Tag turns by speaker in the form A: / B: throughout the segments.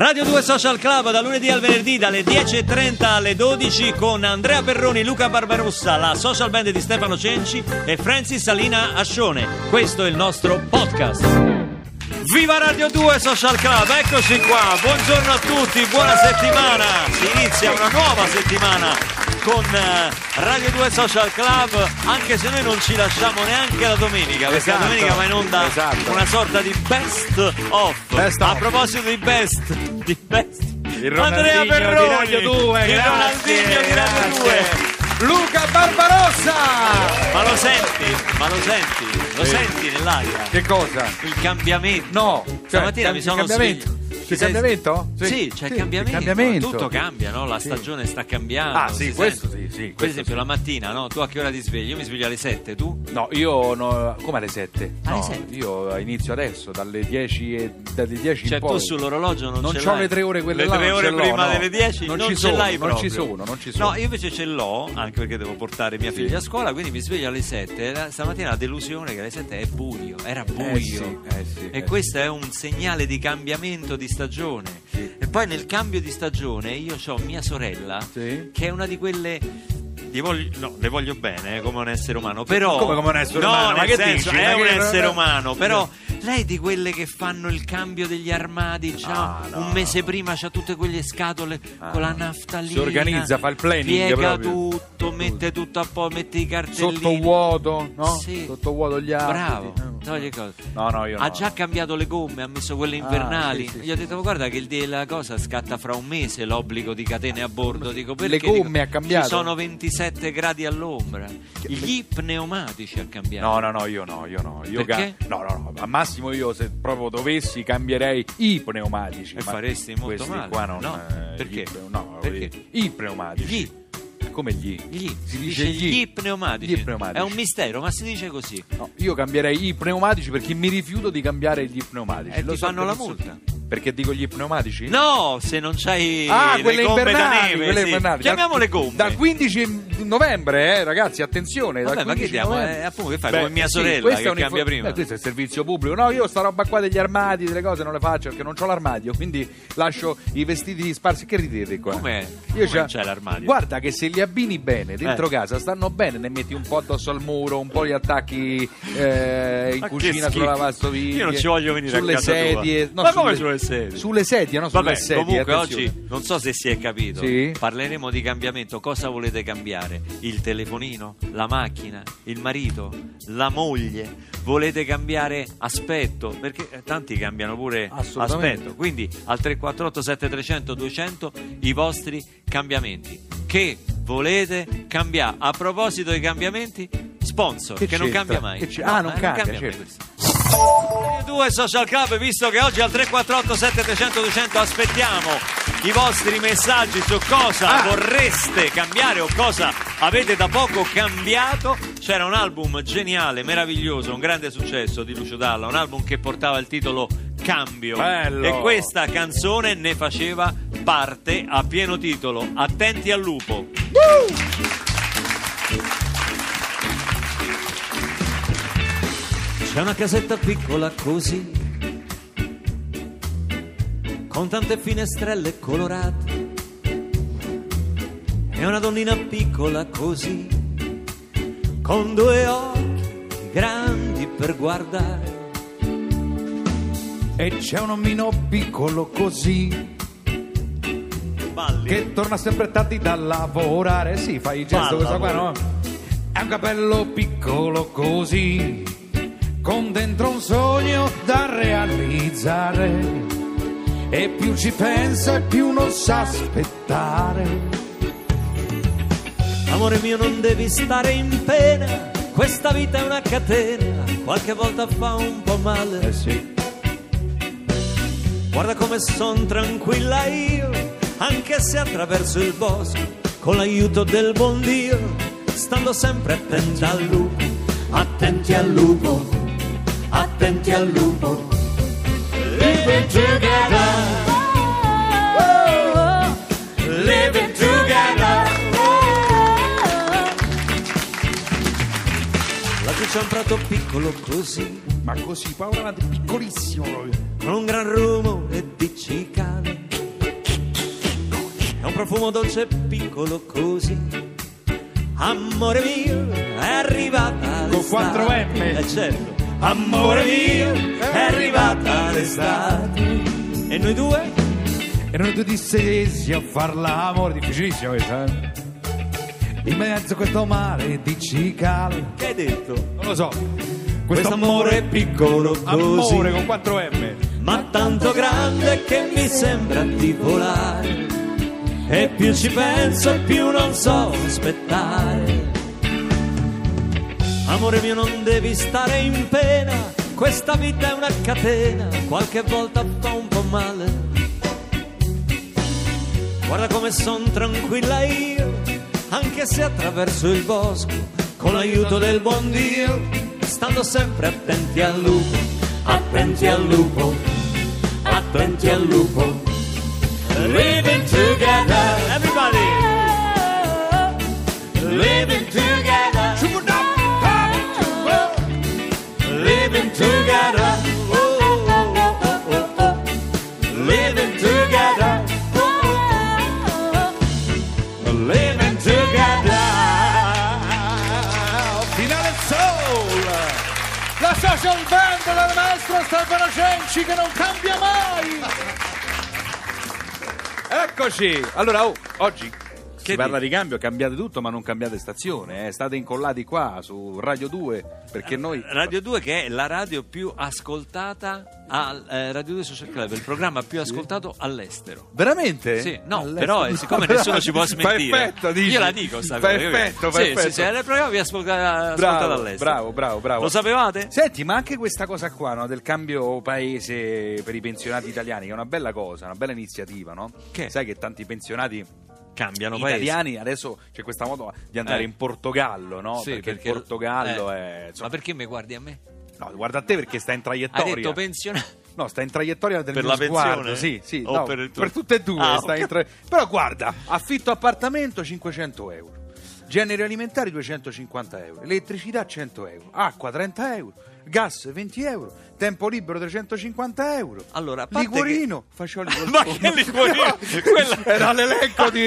A: Radio 2 Social Club da lunedì al venerdì dalle 10.30 alle 12 con Andrea Perroni, Luca Barbarossa, la social band di Stefano Cenci e Francis Salina Ascione. Questo è il nostro podcast. Viva Radio 2 Social Club, eccoci qua, buongiorno a tutti, buona settimana, si inizia una nuova settimana con eh, Radio 2 Social Club, anche se noi non ci lasciamo neanche la domenica, perché
B: Esatto,
A: la domenica va in onda
B: esatto.
A: una sorta di best of.
B: Best
A: a proposito di best, di best.
B: Il
A: Andrea
B: Ronaldinho di
A: Perroni,
B: Radio 2,
A: il
B: grazie,
A: Ronaldinho di Radio
B: grazie.
A: 2.
B: Luca Barbarossa!
A: Ma lo senti? Ma lo senti? Lo
B: Sì.
A: senti nell'aria?
B: Che cosa?
A: Il cambiamento.
B: No, cioè,
A: Stamattina mi sono svegliato.
B: C'è
A: sei-
B: cambiamento?
A: Sì, c'è il cambiamento.
B: cambiamento.
A: Tutto cambia, no? La
B: Sì.
A: stagione sta cambiando.
B: Ah, sì, questo
A: sente.
B: sì, sì,
A: Per
B: questo
A: esempio, la mattina, no? Tu a che ora ti svegli? Io mi sveglio alle 7, tu?
B: No, io no, come alle 7?
A: Alle
B: No,
A: sette?
B: io inizio adesso, dalle 10 e dalle 10
A: Cioè,
B: in poi.
A: tu sull'orologio non,
B: non
A: ce
B: c'ho
A: l'hai.
B: le tre ore quelle
A: le
B: là,
A: tre
B: non
A: ore prima
B: no.
A: delle 10
B: Non
A: non,
B: ci
A: ce
B: sono,
A: l'hai
B: non
A: proprio.
B: ci sono, non ci sono.
A: No, io invece ce l'ho, anche perché devo portare mia figlia a scuola, quindi mi sveglio alle 7. La- Stamattina la delusione che alle 7 è buio, era buio.
B: Eh sì, eh sì,
A: e
B: eh
A: questo è un segnale di cambiamento di stagione.
B: Sì.
A: E poi nel cambio di stagione io ho mia sorella,
B: Sì.
A: che è una di quelle... Gli voglio, no, le voglio bene eh, come un essere umano, però...
B: Come come un essere
A: no,
B: umano? Ma che
A: senso,
B: dici?
A: è un essere umano, però lei è di quelle che fanno il cambio degli armadi,
B: Ah, no.
A: un mese prima c'ha tutte quelle scatole
B: Ah,
A: con la naftalina.
B: Si organizza, fa il planning
A: Piega
B: proprio.
A: tutto, mette tutto a po', mette i cartellini.
B: Sottovuoto, no?
A: Sì.
B: Sottovuoto gli altri.
A: Bravo,
B: No.
A: togli cose.
B: No, no, io no.
A: Ha già cambiato le gomme, ha messo quelle
B: Ah,
A: invernali.
B: sì, sì,
A: Gli ho detto, guarda che il la cosa scatta fra un mese l'obbligo di catene a bordo. Dico,
B: Le
A: perché?
B: gomme
A: Dico,
B: ha cambiato?
A: Ci sono 27 gradi all'ombra. Gli pneumatici ha cambiato.
B: No, no, no, io no, io no. Io
A: Perché?
B: ca- no, no, no. Al massimo io se proprio dovessi cambierei i pneumatici.
A: E
B: ma
A: faresti molto male.
B: qua non.
A: No,
B: eh,
A: perché?
B: gli- no,
A: Perché?
B: I pneumatici.
A: Gli,
B: Come gli?
A: gli,
B: Si dice
A: dice
B: gli.
A: gli pneumatici.
B: Gli pneumatici.
A: È un mistero, ma si dice così.
B: No, io cambierei i pneumatici perché mi rifiuto di cambiare gli pneumatici.
A: E
B: Lo
A: ti fanno la multa.
B: Perché dico gli pneumatici?
A: No, se non c'hai
B: Ah,
A: le
B: quelle
A: gomme da neve,
B: quelle
A: sì.
B: invernali.
A: Chiamiamole gomme.
B: Dal 15 novembre, eh, ragazzi, attenzione.
A: Vabbè, ma che
B: 15
A: diamo? Eh, appunto, che fai?
B: Beh,
A: Come mia
B: sì,
A: sorella
B: questa
A: che cambia prima.
B: Beh, questo è il servizio pubblico. No, io sta roba qua degli armadi, delle cose non le faccio perché non ho l'armadio, quindi lascio i vestiti sparsi. Che ridete qua?
A: Com'è?
B: Io
A: Come c'è l'armadio?
B: Guarda che se li abbini bene dentro
A: Eh.
B: casa stanno bene, ne metti un po' addosso al muro, un po' li attacchi eh, in
A: Ma
B: cucina sulla lavastoviglie.
A: Io non ci voglio venire a
B: sulle
A: casa tua.
B: sedie. no,
A: Ma come sulle sedie?
B: Sulle sedie, no? Sulle
A: Vabbè,
B: sedie.
A: comunque
B: attenzione.
A: oggi non so se si è capito.
B: Sì.
A: Parleremo di cambiamento. Cosa volete cambiare? Il telefonino? La macchina? Il marito? La moglie? Volete cambiare aspetto? Perché eh, tanti cambiano pure aspetto. Quindi al 348 7300 200 i vostri cambiamenti. Che volete cambiare? A proposito dei cambiamenti, sponsor che, non
B: c'entra?
A: cambia mai.
B: Che
A: No,
B: ah, non
A: eh,
B: cambia,
A: mai
B: certo.
A: 2 Social Club, visto che oggi al 348 7300 200 aspettiamo i vostri messaggi su cosa
B: Ah.
A: vorreste cambiare o cosa avete da poco cambiato. C'era un album geniale, meraviglioso, un grande successo di Lucio Dalla, un album che portava il titolo Cambio.
B: Bello.
A: E questa canzone ne faceva parte a pieno titolo. Attenti al lupo. C'è una casetta piccola così, con tante finestrelle colorate. E una donnina piccola così, con due occhi grandi per guardare.
B: E c'è un omino piccolo così
A: Balli.
B: che torna sempre tardi da lavorare. Sì, fai il gesto
A: Balla,
B: questa qua, no? È un capello piccolo così, con dentro un sogno da realizzare. E più ci pensa e più non sa aspettare.
A: Amore mio non devi stare in pena, questa vita è una catena, qualche volta fa un po' male.
B: Eh sì.
A: Guarda come son tranquilla io, anche se attraverso il bosco, con l'aiuto del buon Dio, stando sempre attenta al lupo, attenti al lupo, attenti al lupo. Living together, living together. Laggiù c'è un prato piccolo così,
B: Ma così, Paola è piccolissimo proprio.
A: con un gran rumore di cicale. un profumo dolce piccolo così. Amore mio, è arrivata
B: Con
A: l'estate.
B: 4 M.
A: Eh certo. Amore mio, è arrivata l'estate. E noi due?
B: Erano due dissesi a far l'amore, difficilissimo questa, eh? In mezzo a questo mare di cicale,
A: Che hai detto?
B: non lo so.
A: Questo amore è piccolo così.
B: amore con 4 M.
A: ma tanto grande che mi sembra di volare. E più ci penso, più non so aspettare. Amore mio, non devi stare in pena. Questa vita è una catena, qualche volta fa un po' male. Guarda come son tranquilla io, anche se attraverso il bosco, con l'aiuto del buon Dio, stando sempre attenti al lupo, attenti al lupo, attenti al lupo. Living together, everybody. Living together, living together. Oh, oh, oh, oh, oh, oh. Living together. Living together.
B: Finale Soul! La social band del maestro Stefano Cenci che non cambia mai! Eccoci! Allora, oh, oggi si parla di cambio, cambiate tutto ma non cambiate stazione, eh. state incollati qua su Radio 2 perché noi...
A: Radio 2 che è la radio più ascoltata al eh, Radio 2 Social Club, il programma più ascoltato all'estero.
B: Veramente?
A: Sì, no,
B: All'estero?
A: però eh, siccome
B: Però-
A: nessuno ci può smentire,
B: Perfetto, dici.
A: io la dico, sta
B: Perfetto,
A: cosa. Sì,
B: perfetto.
A: Sì, sì, è il programma più ascolta- ascoltato
B: Bravo,
A: all'estero.
B: bravo, bravo, bravo.
A: Lo sapevate?
B: Senti, ma anche questa cosa qua, no, del cambio paese per i pensionati italiani, che è una bella cosa, una bella iniziativa, no?
A: Che?
B: Sai che tanti pensionati
A: Cambiano paese.
B: italiani adesso c'è questa moda di andare
A: Eh.
B: in Portogallo, no?
A: Sì,
B: perché, il Portogallo è... insomma-
A: Ma perché mi guardi a me?
B: No, guarda a te perché sta in
A: Hai
B: traiettoria.
A: detto pensionato.
B: No, sta in traiettoria del
A: Per
B: mio
A: la
B: sguardo,
A: pensione?
B: sì, sì, no,
A: per tuo-
B: per tutte e due
A: Ah,
B: sta
A: ok.
B: in tra- Però guarda, affitto appartamento 500 euro, generi alimentari 250 euro, elettricità 100 euro, acqua 30 euro, gas 20 euro, tempo libero 350 euro.
A: Allora, a parte
B: Liquorino, fagioli col
A: Ma che liquorino? Quella-
B: Era l'elenco di,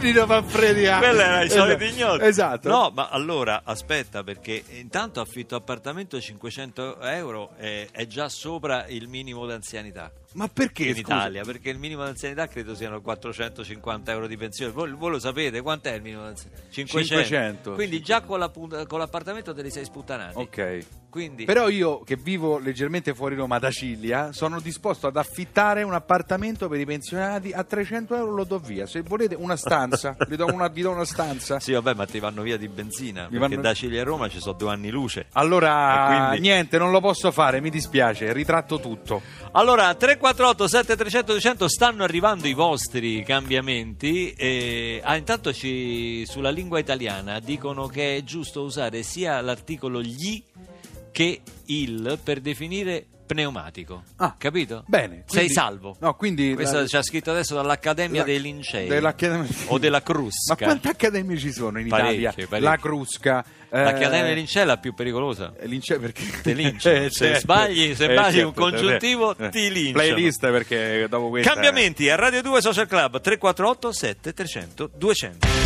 B: di Manfredi.
A: Quello era i
B: Esatto.
A: soliti ignoti.
B: Esatto.
A: No, ma allora aspetta, perché intanto affitto appartamento 500 euro è, è già sopra il minimo d'anzianità.
B: Ma perché?
A: in
B: scusa?
A: Italia, perché il minimo d'anzianità credo siano 450 euro di pensione. Voi, voi lo sapete quant'è il minimo d'anzianità? 500.
B: 500.
A: Quindi già con, la con l'appartamento te li sei sputtanati.
B: Ok.
A: Quindi
B: Però io che vivo leggermente fuori Roma da Ciglia sono disposto ad affittare un appartamento per i pensionati a 300 euro lo do via. Se volete una stanza, vi do una, vi do una stanza.
A: Sì, vabbè, ma ti vanno via di benzina.
B: Mi
A: perché
B: vanno-
A: da Ciglia a Roma ci sono due anni luce.
B: Allora,
A: quindi-
B: niente, non lo posso fare, mi dispiace, ritratto tutto.
A: Allora, 348 7300 200 stanno arrivando i vostri cambiamenti. E, ah, intanto ci, sulla lingua italiana dicono che è giusto usare sia l'articolo gli che il per definire pneumatico.
B: Ah,
A: capito?
B: bene,
A: Sei
B: quindi-
A: salvo.
B: no, quindi
A: Questo
B: la-
A: c'è scritto adesso dall'Accademia
B: la-
A: dei Lincei
B: dell'Accademia-
A: o della Crusca.
B: Ma quante accademie ci sono in
A: Parecchie,
B: Italia?
A: parecchie.
B: La Crusca. Eh,
A: L'Accademia dei Lincei è la più pericolosa.
B: eh, Lince perché
A: Te linciano.
B: Eh,
A: Se
B: certo.
A: sbagli- se
B: Eh,
A: sbagli un
B: certo,
A: congiuntivo,
B: eh.
A: ti linciano.
B: Playlist perché dopo questa
A: Cambiamenti a Radio 2 Social Club 348 7300 200.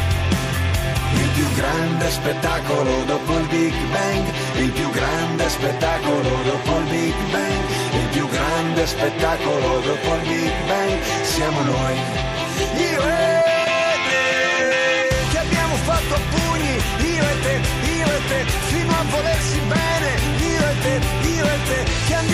C: Più grande spettacolo dopo il Big Bang, il più grande spettacolo dopo il Big Bang, il più grande spettacolo dopo il Big Bang, siamo noi. Io e te, che abbiamo fatto a pugni, io e te, io e te, fino a volersi bene, io e te, io e te, che andiamo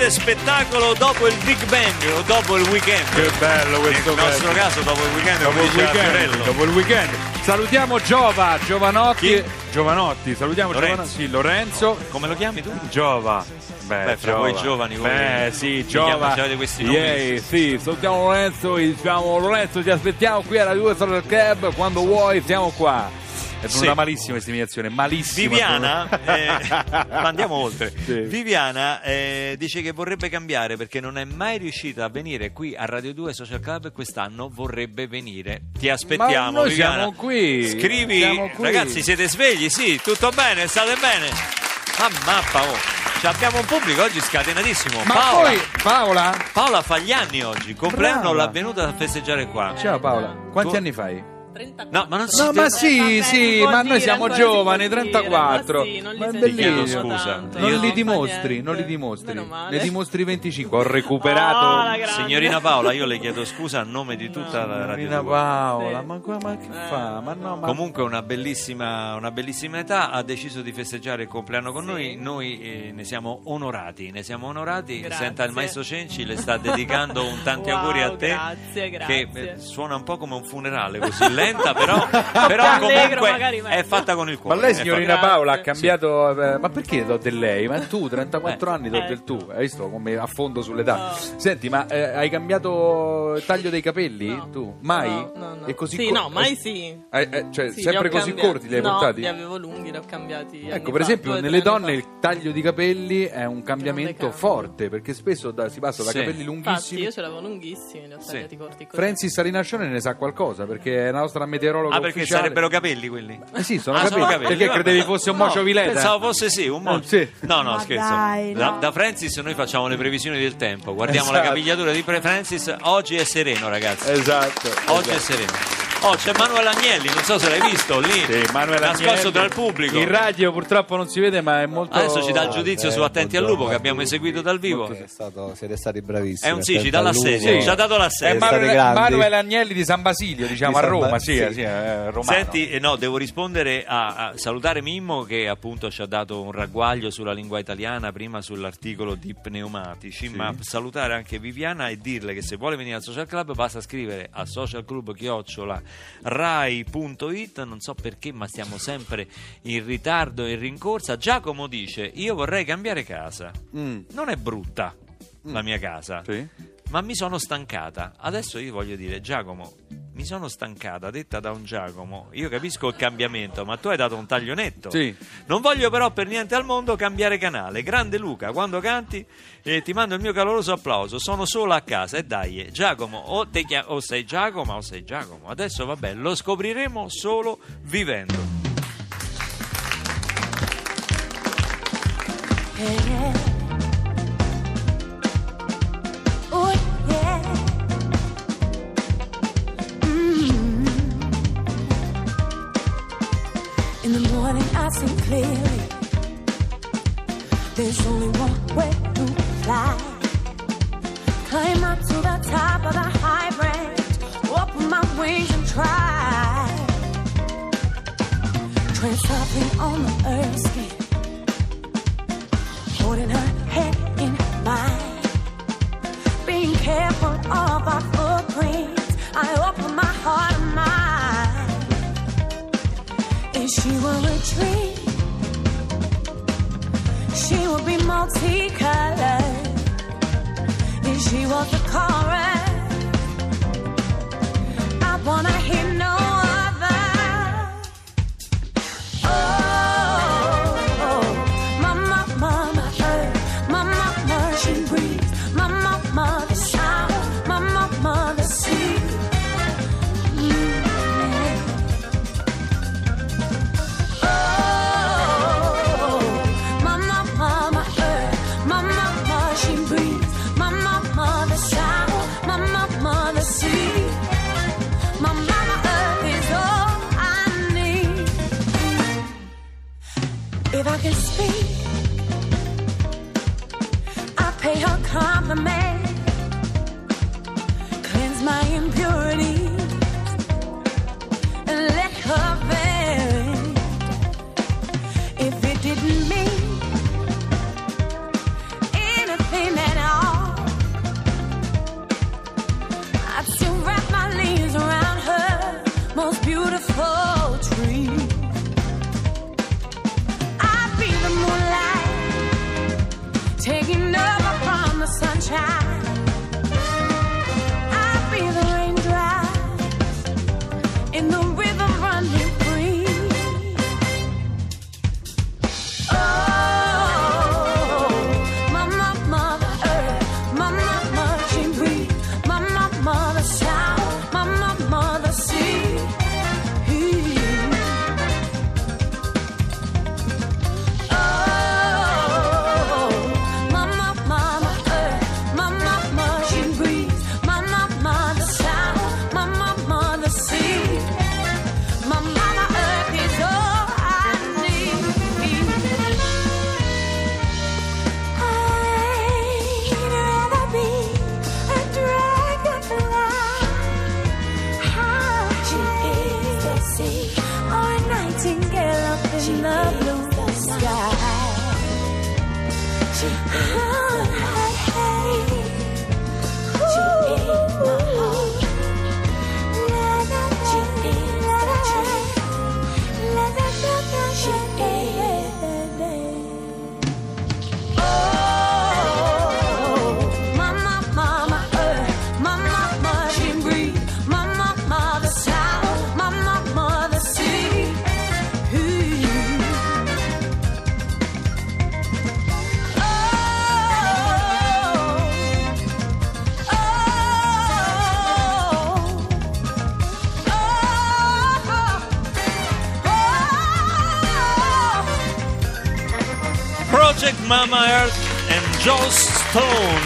C: grande spettacolo dopo il Big Bang
A: o dopo il weekend.
B: Che bello questo
A: Nel nostro caso dopo il weekend,
B: Dopo il, weekend, dopo il weekend. Salutiamo Giova, Giovanotti.
A: Chi?
B: Giovanotti, salutiamo
A: Lorenzo.
B: Giovanotti. Sì, Lorenzo.
A: Come lo chiami tu?
B: Giova. Beh,
A: Beh, fra voi giovani, voi
B: Beh, sì,
A: chiamate-
B: Giova.
A: avete questi nomi.
B: Yeah, sì, salutiamo Lorenzo, diciamo Lorenzo, ti aspettiamo qui alla 2 Social Club, quando vuoi siamo qua. È venuta
A: Sì.
B: malissima questa imitazione, malissima.
A: Viviana, eh, ma andiamo oltre.
B: Sì.
A: Viviana eh, dice che vorrebbe cambiare perché non è mai riuscita a venire qui a Radio 2 Social Club e quest'anno vorrebbe venire. Ti aspettiamo,
B: Ma noi
A: Viviana.
B: siamo qui,
A: Scrivi,
B: siamo qui.
A: ragazzi, siete svegli? Sì, tutto bene, state bene. Ma mappa, oh. Cioè, abbiamo un pubblico oggi scatenatissimo.
B: Ma
A: Paola,
B: poi, Paola?
A: Paola fa gli anni oggi, compleanno l'ha venuta a festeggiare qua.
B: Ciao Paola, quanti
A: Co-
B: anni fai?
D: 34.
A: No, ma non si
B: No, ma sì,
D: vabbè,
B: sì, ma noi siamo giovani,
D: può dire,
B: 34.
D: ma sì, non li
B: Ma bellissimo.
A: scusa.
B: Non
D: non
B: li dimostri,
D: niente.
B: non li dimostri. Ne dimostri 25. Ho recuperato.
D: Oh.
A: Signorina Paola, io le chiedo scusa a nome di tutta la Radio
B: Signorina
A: 2.
B: Paola,
D: Sì.
B: ma, qua- ma che fa? Ma no, ma
A: Comunque una bellissima, una bellissima età, ha deciso di festeggiare il compleanno con noi, noi eh, ne siamo onorati, ne siamo onorati,
D: Grazie.
A: senta il maestro Cenci le sta dedicando un tanti
D: Wow,
A: auguri a te,
D: grazie, grazie.
A: che eh, suona un po' come un funerale così lenta, però, però
D: allegro,
A: comunque è fatta con il
B: Ma
A: cuore.
B: lei,
A: è
B: signorina. Paola, ha cambiato. eh, ma perché do del lei? Ma tu, 34
A: Eh.
B: anni, do
D: Eh.
B: del tu. Hai visto come affondo sull'età?
D: No.
B: Senti, ma eh, hai cambiato il taglio dei capelli?
D: No.
B: Tu? Mai?
D: No, no, no.
B: E così
D: Sì,
B: co-
D: no, mai
B: eh,
D: sì.
B: eh, eh, cioè,
D: Sì,
B: sempre così
D: cambiati.
B: corti li hai
D: no,
B: portati?
D: li avevo lunghi, li ho cambiati
B: Ecco, per
D: fa,
B: esempio,
D: due,
B: nelle donne il
D: fa.
B: taglio di capelli è un cambiamento
D: cambia.
B: forte perché spesso da- si passa da
A: Sì.
B: capelli
D: Infatti,
B: lunghissimi.
D: io ce l'avevo lunghissimi, li ho
A: Sì.
D: tagliati corti così.
B: Francis Sarinascione ne sa qualcosa perché è la nostra meteorologa
A: Ah, perché
B: ufficiale.
A: sarebbero capelli quelli?
B: Eh sì, sono
A: Ah,
B: capelli.
A: sono capelli,
B: Perché
A: vabbè.
B: credevi fosse un
A: No,
B: mocio vileta?
A: Pensavo fosse sì, un mocio.
B: Eh, sì.
A: No, no,
E: Ma
A: scherzo.
E: dai,
A: da,
E: no.
A: da Francis noi facciamo le previsioni del tempo. Guardiamo la
B: Esatto.
A: capigliatura di Pre- Francis. Oggi è sereno, ragazzi.
B: Esatto.
A: Oggi
B: esatto.
A: è sereno. Oh, c'è Manuel Agnelli, non so se l'hai visto lì.
B: Sì, Manuel
A: nascosto
B: Agnelli.
A: tra il pubblico.
B: In radio purtroppo non si vede, ma è molto.
A: Adesso ci dà il giudizio
F: Eh,
A: su Attenti al Lupo che abbiamo eseguito dal vivo.
F: È stato- siete stati bravissimi.
A: È un sì, ci dà l'assedio.
F: lupo.
A: Ci ha dato
B: È
A: l'assedio.
F: State
B: Manuel. Manuel Agnelli di San Basilio, diciamo
F: Di
B: a Roma.
F: Ba-
B: Sì,
F: sì.
B: sì, è romano.
A: Senti, eh, no, devo rispondere a, a salutare Mimmo che appunto ci ha dato un ragguaglio sulla lingua italiana prima sull'articolo di pneumatici, ma salutare anche Viviana e dirle che se vuole venire al social club basta scrivere a socialclub chiocciola rai.it, non so perché ma stiamo sempre in ritardo e in rincorsa. Giacomo dice io vorrei cambiare casa,
B: Mm,
A: non è brutta la mia casa,
B: sì.
A: ma mi sono stancata. Adesso io voglio dire, Giacomo, mi sono stancata, detta da un Giacomo. Io capisco il cambiamento, ma tu hai dato un taglio netto.
B: Sì.
A: Non voglio però per niente al mondo cambiare canale. Grande Luca, quando canti eh, ti mando il mio caloroso applauso. Sono sola a casa e dai, Giacomo, o, te chia- o sei Giacomo o sei Giacomo. Adesso vabbè, lo scopriremo solo vivendo.
E: Yeah. Softly on the earth's skin holding her head in mine. Being careful of our footprints, I open my heart and mind. If she were a dream, she would be multicolored. If she was a chorus, I wanna hear taking over from the sunshine.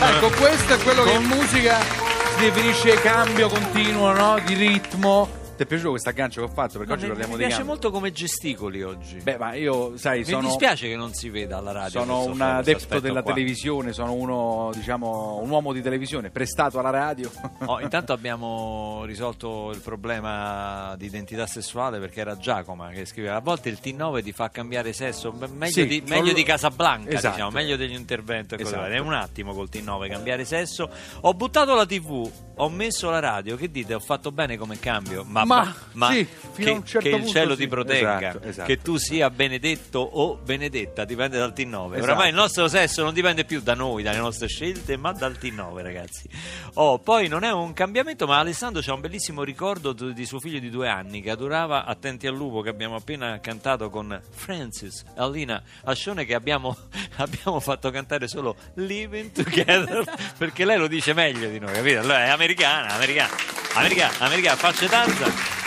B: Ecco, questo è quello che in musica si definisce cambio continuo, no? Di ritmo. Ti è piaciuto questo aggancio che ho fatto? Perché
A: No,
B: oggi
A: mi,
B: parliamo
A: mi
B: di
A: piace
B: cambio.
A: molto come gesticoli oggi.
B: Beh, ma io, sai,
A: mi
B: sono...
A: dispiace che non si veda alla radio.
B: Sono un adepto della
A: qua.
B: televisione, sono uno, diciamo, un uomo di televisione, prestato alla radio.
A: Oh, intanto abbiamo risolto il problema di identità sessuale perché era Giacomo che scriveva a volte il T9 ti fa cambiare sesso me- meglio,
B: Sì,
A: di, meglio di Casablanca
B: Esatto.
A: diciamo, meglio degli interventi
B: Esatto.
A: è un attimo col T9 cambiare sesso ho buttato la tv ho messo la radio, che dite? Ho fatto bene come cambio? Ma,
B: Ma,
A: ma
B: sì, fino
A: che,
B: a un certo
A: che il cielo
B: sì.
A: ti protegga,
B: Esatto, esatto.
A: che tu sia benedetto o benedetta, dipende dal T9.
B: Esatto.
A: Oramai il nostro sesso non dipende più da noi, dalle nostre scelte, ma dal T9, ragazzi. Oh, poi non è un cambiamento, ma Alessandro c'ha un bellissimo ricordo di suo figlio di due anni che adorava Attenti al lupo che abbiamo appena cantato con Francis Alina Ascione che abbiamo, abbiamo fatto cantare solo Living Together perché lei lo dice meglio di noi, capito? Allora è americana, americana, americana, americana, faccia danza.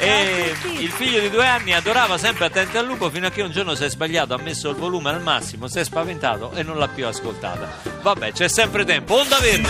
A: E il figlio di due anni adorava sempre Attenti al lupo fino a che un giorno si è sbagliato, ha messo il volume al massimo, si è spaventato e non l'ha più ascoltata. Vabbè, c'è sempre tempo. Onda Verde!